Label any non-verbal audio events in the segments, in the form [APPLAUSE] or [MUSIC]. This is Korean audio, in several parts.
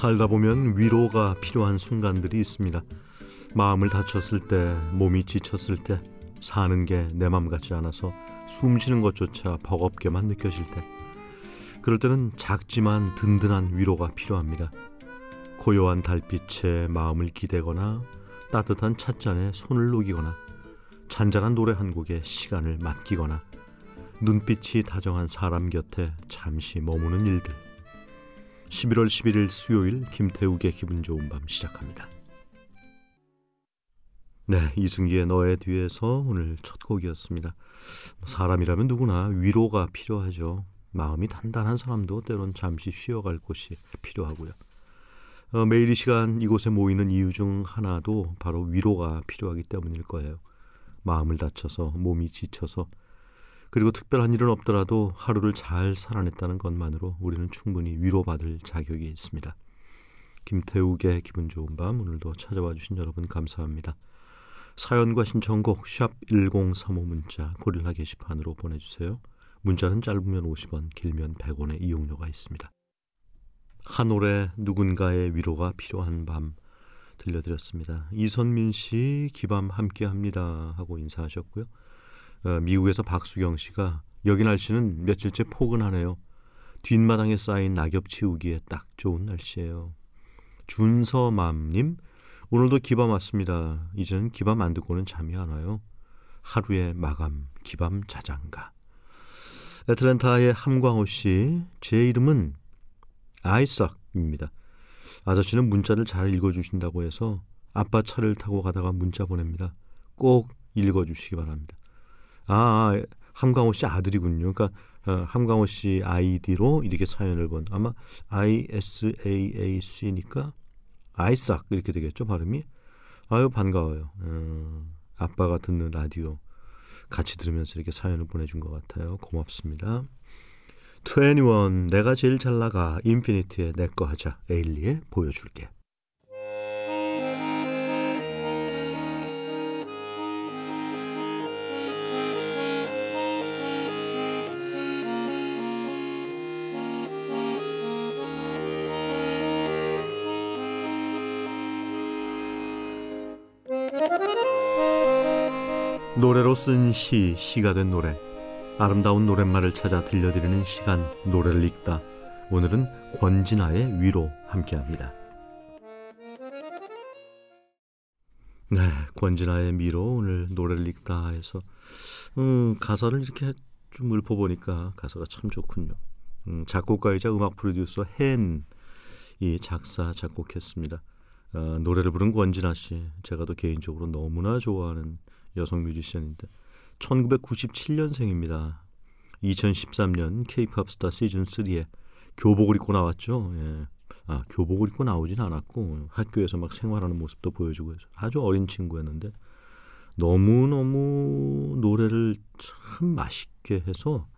살다 보면 위로가 필요한 순간들이 있습니다. 마음을 다쳤을 때, 몸이 지쳤을 때, 사는 게 내 맘 같지 않아서 숨 쉬는 것조차 버겁게만 느껴질 때, 그럴 때는 작지만 든든한 위로가 필요합니다. 고요한 달빛에 마음을 기대거나 따뜻한 찻잔에 손을 녹이거나 잔잔한 노래 한 곡에 시간을 맡기거나 눈빛이 다정한 사람 곁에 잠시 머무는 일들. 11월 11일 수요일 김태욱의 기분 좋은 밤 시작합니다. 네, 이승기의 너의 뒤에서 오늘 첫 곡이었습니다. 사람이라면 누구나 위로가 필요하죠. 마음이 단단한 사람도 때론 잠시 쉬어갈 곳이 필요하고요. 어, 매일 이 시간 이곳에 모이는 이유 중 하나도 바로 위로가 필요하기 때문일 거예요. 마음을 다쳐서 몸이 지쳐서 그리고 특별한 일은 없더라도 하루를 잘 살아냈다는 것만으로 우리는 충분히 위로받을 자격이 있습니다. 김태욱의 기분 좋은 밤 오늘도 찾아와 주신 여러분 감사합니다. 사연과 신청곡 샵 1035 문자 고릴라 게시판으로 보내주세요. 문자는 짧으면 50원 길면 100원의 이용료가 있습니다. 한 올해 누군가의 위로가 필요한 밤 들려드렸습니다. 이선민 씨 기밤 함께합니다 하고 인사하셨고요. 어, 미국에서 박수경 씨가 여기 날씨는 며칠째 포근하네요. 뒷마당에 쌓인 낙엽 치우기에 딱 좋은 날씨예요. 준서맘님 오늘도 기밤 왔습니다. 이제는 기밤 안 듣고는 잠이 안 와요. 하루의 마감 기밤 자장가. 애틀랜타의 함광호 씨, 제 이름은 아이싹입니다. 아저씨는 문자를 잘 읽어주신다고 해서 아빠 차를 타고 가다가 문자 보냅니다. 꼭 읽어주시기 바랍니다. 아, 아 함광호 씨 아들이군요. 그러니까 어, 함광호 씨 아이디로 이렇게 사연을 본 아마 ISAAC니까 아이싹 이렇게 되겠죠 발음이. 아유 반가워요. 어, 아빠가 듣는 라디오 같이 들으면서 이렇게 사연을 보내준 것 같아요. 고맙습니다. 21 내가 제일 잘 나가 인피니티의 내거 하자 에일리의 보여줄게 노래로 쓴 시, 시가 된 노래 아름다운 노랫말을 찾아 들려드리는 시간 노래를 읽다. 오늘은 권진아의 위로 함께합니다. 네, 권진아의 미로 오늘 노래를 읽다 해서 음, 가사를 이렇게 좀 읊어보니까 가사가 참 좋군요. 음, 작곡가이자 음악 프로듀서 헨이 작사 작곡했습니다. 어, 노래를 부른 권진아 씨, 제가 또 개인적으로 너무나 좋아하는 여성 뮤지션인데 1997년생입니다. 2013년 K-팝 스타 시즌 3에 교복을 입고 나왔죠. 예. 아, 교복을 입고 나오진 않았고 학교에서 막 생활하는 모습도 보여주고 해서 아주 어린 친구였는데 너무너무 노래를 참 맛있게 해서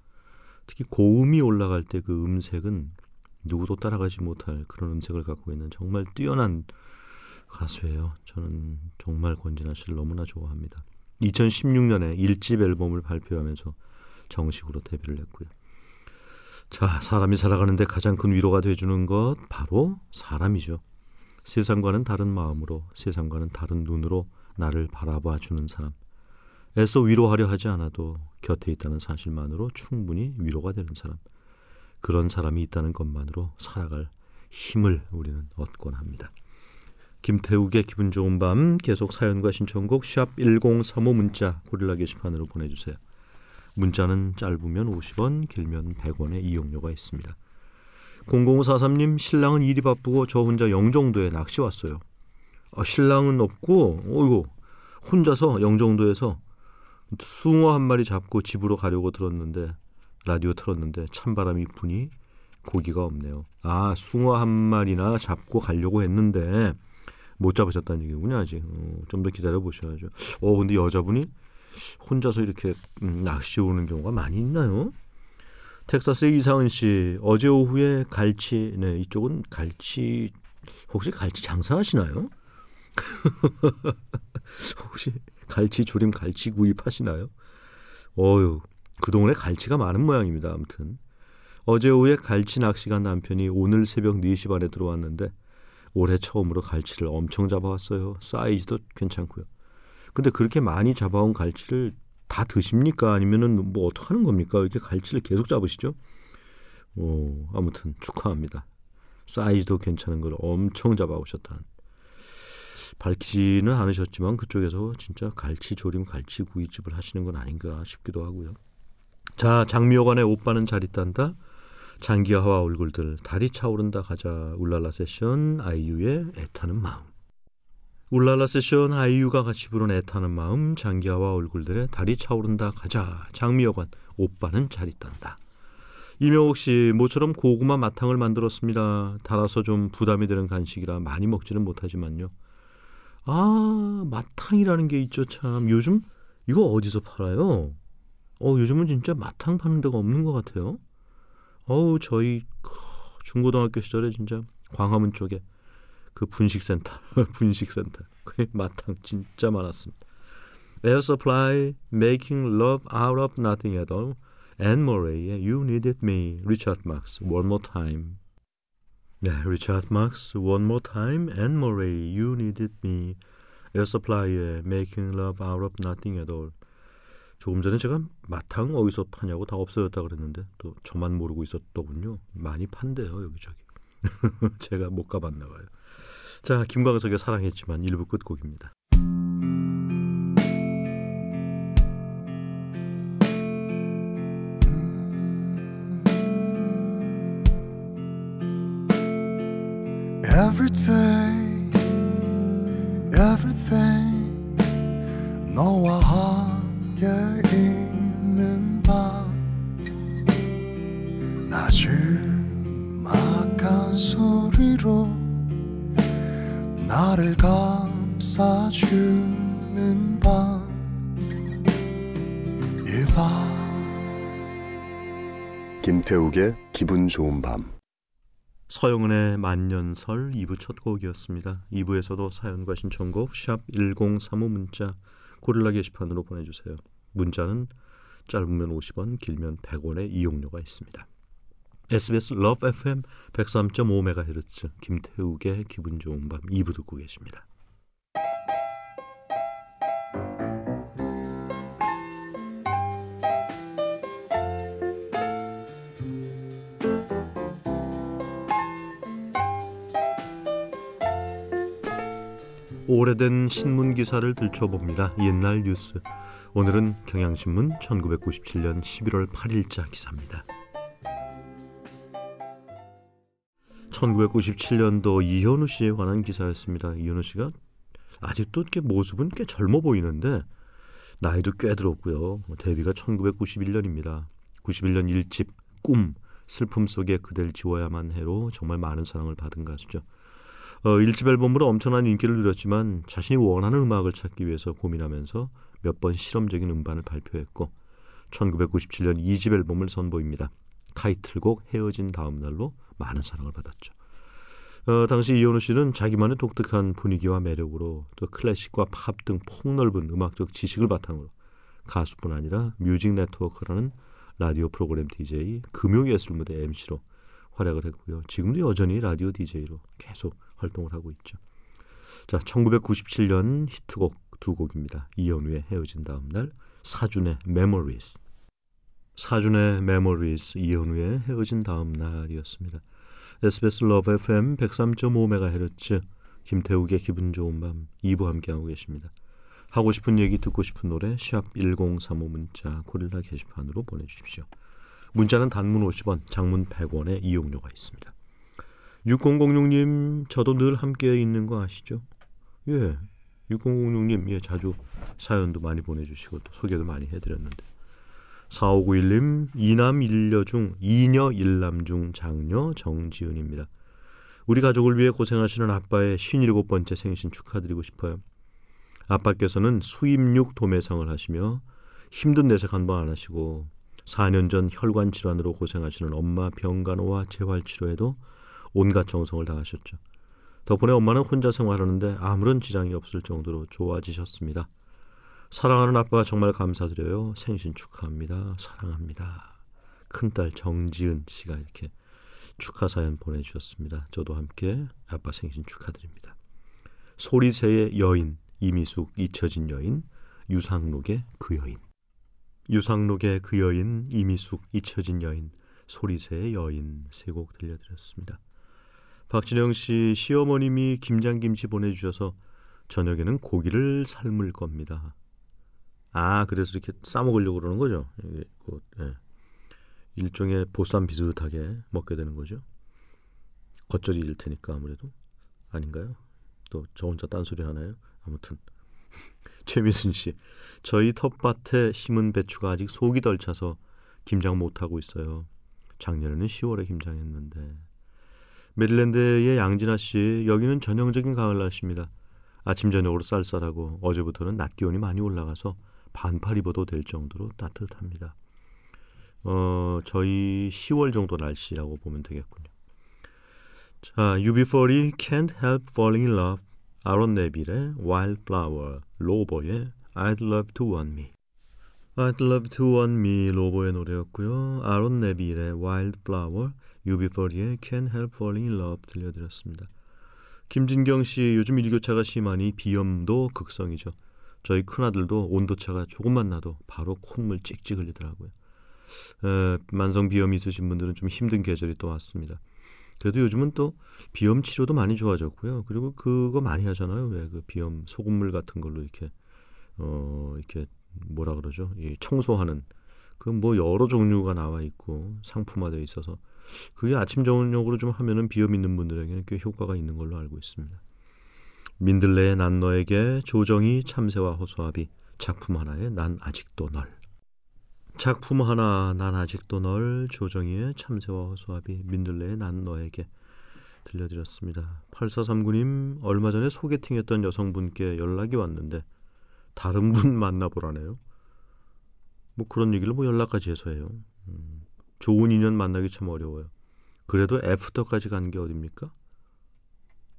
특히 고음이 올라갈 때 그 음색은 누구도 따라가지 못할 그런 음색을 갖고 있는 정말 뛰어난 가수예요. 저는 정말 권진아 씨를 너무나 좋아합니다. 2016년에 1집 앨범을 발표하면서 정식으로 데뷔를 했고요. 자, 사람이 살아가는데 가장 큰 위로가 돼주는 것 바로 사람이죠. 세상과는 다른 마음으로, 세상과는 다른 눈으로 나를 바라봐 주는 사람. 애써 위로하려 하지 않아도 곁에 있다는 사실만으로 충분히 위로가 되는 사람. 그런 사람이 있다는 것만으로 살아갈 힘을 우리는 얻곤 합니다. 김태욱의 기분 좋은 밤 계속 사연과 신청곡 샵 1035 문자 고릴라 게시판으로 보내주세요. 문자는 짧으면 50원, 길면 100원의 이용료가 있습니다. 0043님 신랑은 일이 바쁘고 저 혼자 영종도에 낚시 왔어요. 아, 신랑은 없고 어이구 혼자서 영종도에서 숭어 한 마리 잡고 집으로 가려고 들었는데 라디오 틀었는데 찬바람이 부니 고기가 없네요. 아 숭어 한 마리나 잡고 가려고 했는데 못 잡으셨다는 얘기군요 아직 어, 좀더 기다려 보셔야죠. 어 근데 여자분이 혼자서 이렇게 음, 낚시 오는 경우가 많이 있나요? 텍사스의 이상은 씨 어제 오후에 갈치 네 이쪽은 갈치 혹시 갈치 장사하시나요? [LAUGHS] 혹시 갈치 조림 갈치 구입 하시나요? 어유 그 동네 갈치가 많은 모양입니다. 아무튼 어제 오후에 갈치 낚시 간 남편이 오늘 새벽 4시 반에 들어왔는데 올해 처음으로 갈치를 엄청 잡아왔어요. 사이즈도 괜찮고요. 근데 그렇게 많이 잡아온 갈치를 다 드십니까? 아니면은 뭐 어떻게 하는 겁니까? 이렇게 갈치를 계속 잡으시죠? 오, 아무튼 축하합니다. 사이즈도 괜찮은 걸 엄청 잡아오셨다는. 밝히지는 않으셨지만 그쪽에서 진짜 갈치 조림, 갈치 구이집을 하시는 건 아닌가 싶기도 하고요. 자, 장미호관의 오빠는 잘 있단다. 장기하와 얼굴들 달이 차오른다 가자. 울랄라 세션 아이유의 애타는 마음. 울랄라 세션 아이유가 같이 부른 애타는 마음. 장기하와 얼굴들의 달이 차오른다 가자. 장미여관 오빠는 잘 있단다. 이명옥 씨 모처럼 고구마 마탕을 만들었습니다. 달아서 좀 부담이 되는 간식이라 많이 먹지는 못하지만요. 아 마탕이라는 게 있죠 참. 요즘 이거 어디서 팔아요? 어 요즘은 진짜 마탕 파는 데가 없는 것 같아요 어우 저희 중고등학교 시절에 진짜 광화문 쪽에 그 분식센터 분식센터 그 마탕 진짜 많았습니다. Air Supply, Making Love Out of Nothing at All, Anne Murray의 You Needed Me, Richard Marx, One More Time. 네, Richard Marx, One More Time, Anne Murray, You Needed Me, Air Supply의 Making Love Out of Nothing at All. 조금 전에 제가 마탕 어디서 파냐고 다 없어졌다 그랬는데 또 저만 모르고 있었더군요. 많이 판대요 여기저기. [LAUGHS] 제가 못 가봤나 봐요. 자 김광석의 사랑했지만 일부 끝곡입니다. Every day, 나지막한 소리로 나를 감싸주는 밤이밤 김태욱의 기분 좋은 밤 서영은의 만년설 2부 첫 곡이었습니다. 2부에서도 사연과 신청곡 샵 1035 문자 고릴라 게시판으로 보내주세요. 문자는 짧으면 50원, 길면 100원의 이용료가 있습니다. SBS 러브 FM 103.5MHz 김태욱의 기분 좋은 밤 2부 듣고 계십니다. 오래된 신문 기사를 들춰봅니다. 옛날 뉴스. 오늘은 경향신문 1997년 11월 8일자 기사입니다. 1997년도 이현우 씨에 관한 기사였습니다. 이현우 씨가 아직도 꽤 모습은 꽤 젊어 보이는데 나이도 꽤 들었고요. 데뷔가 1991년입니다. 91년 1집 꿈 슬픔 속에 그댈 지워야만 해로 정말 많은 사랑을 받은 가수죠. 어, 1집 앨범으로 엄청난 인기를 누렸지만 자신이 원하는 음악을 찾기 위해서 고민하면서 몇 번 실험적인 음반을 발표했고 1997년 2집 앨범을 선보입니다. 타이틀곡 헤어진 다음 날로 많은 사랑을 받았죠. 어, 당시 이현우 씨는 자기만의 독특한 분위기와 매력으로 또 클래식과 팝 등 폭넓은 음악적 지식을 바탕으로 가수뿐 아니라 뮤직 네트워크라는 라디오 프로그램 DJ, 금요예술 무대 MC로 활약을 했고요. 지금도 여전히 라디오 DJ로 계속 활동을 하고 있죠. 자, 1997년 히트곡 두 곡입니다. 이현우의 헤어진 다음 날, 사준의 Memories. 사준의 Memories, 이현우의 헤어진 다음 날이었습니다. SBS 러브 FM 103.5MHz 김태욱의 기분 좋은 밤 2부 함께하고 계십니다. 하고 싶은 얘기 듣고 싶은 노래 샵 1035 문자 고릴라 게시판으로 보내주십시오. 문자는 단문 50원, 장문 100원의 이용료가 있습니다. 6006님 저도 늘 함께 있는 거 아시죠? 예, 6006님 예 자주 사연도 많이 보내주시고 또 소개도 많이 해드렸는데 4591님 이남 일녀 중 이녀 일남 중 장녀 정지은입니다. 우리 가족을 위해 고생하시는 아빠의 57번째 생신 축하드리고 싶어요. 아빠께서는 수입육 도매상을 하시며 힘든 내색 한 번 안 하시고 4년 전 혈관 질환으로 고생하시는 엄마 병간호와 재활 치료에도 온갖 정성을 다하셨죠. 덕분에 엄마는 혼자 생활하는데 아무런 지장이 없을 정도로 좋아지셨습니다. 사랑하는 아빠 정말 감사드려요. 생신 축하합니다. 사랑합니다. 큰딸 정지은 씨가 이렇게 축하 사연 보내주셨습니다. 저도 함께 아빠 생신 축하드립니다. 소리새의 여인 이미숙 잊혀진 여인 유상록의 그 여인 유상록의 그 여인 이미숙 잊혀진 여인 소리새의 여인 세 곡 들려드렸습니다. 박진영 씨 시어머님이 김장김치 보내주셔서 저녁에는 고기를 삶을 겁니다. 아 그래서 이렇게 싸 먹으려고 그러는 거죠. 이게 그, 예. 일종의 보쌈 비슷하게 먹게 되는 거죠. 겉절이일 테니까 아무래도 아닌가요? 또 저 혼자 딴소리 하나요? 아무튼 [LAUGHS] 최미순 씨 저희 텃밭에 심은 배추가 아직 속이 덜 차서 김장 못 하고 있어요. 작년에는 10월에 김장했는데 메릴랜드의 양진아 씨 여기는 전형적인 가을 날씨입니다. 아침 저녁으로 쌀쌀하고 어제부터는 낮 기온이 많이 올라가서 반팔 입어도 될 정도로 따뜻합니다. 어, 저희 10월 정도 날씨라고 보면 되겠군요. 자, UB40 Can't Help Falling in Love, 아론 네빌의 Wildflower, 로버의 I'd Love to Want Me. I'd Love to Want Me 로버의 노래였고요. 아론 네빌의 Wildflower, UB40의 Can't Help Falling in Love 들려드렸습니다. 김진경 씨 요즘 일교차가 심하니 비염도 극성이죠. 저희 큰아들도 온도차가 조금만 나도 바로 콧물 찍찍 흘리더라고요. 에, 만성 비염 있으신 분들은 좀 힘든 계절이 또 왔습니다. 그래도 요즘은 또 비염 치료도 많이 좋아졌고요. 그리고 그거 많이 하잖아요. 왜 그 비염 소금물 같은 걸로 이렇게 어 이렇게 뭐라 그러죠? 이 청소하는 그 뭐 여러 종류가 나와 있고 상품화되어 있어서 그게 아침 저녁으로 좀 하면은 비염 있는 분들에게는 꽤 효과가 있는 걸로 알고 있습니다. 민들레의 난 너에게 조정이 참새와 허수아비 작품 하나에 난 아직도 널 작품 하나 난 아직도 널 조정희의 참새와 허수아비 민들레의 난 너에게 들려드렸습니다. 8439님 얼마 전에 소개팅했던 여성분께 연락이 왔는데 다른 분 [LAUGHS] 만나보라네요. 뭐 그런 얘기를 뭐 연락까지 해서 해요. 음, 좋은 인연 만나기 참 어려워요. 그래도 after까지 간 게 어딥니까?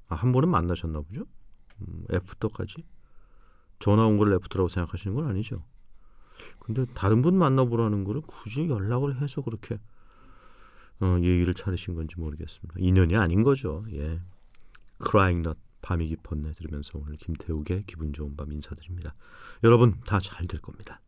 아, 한 번은 만나셨나 보죠? 음, after까지? 전화 온 걸 after라고 생각하시는 건 아니죠? 근데 다른 분 만나보라는 거를 굳이 연락을 해서 그렇게 어, 예의를 차리신 건지 모르겠습니다. 인연이 아닌 거죠. 예. Crying Nut 밤이 깊었네 들으면서 오늘 김태욱의 기분 좋은 밤 인사드립니다. 여러분 다 잘 될 겁니다.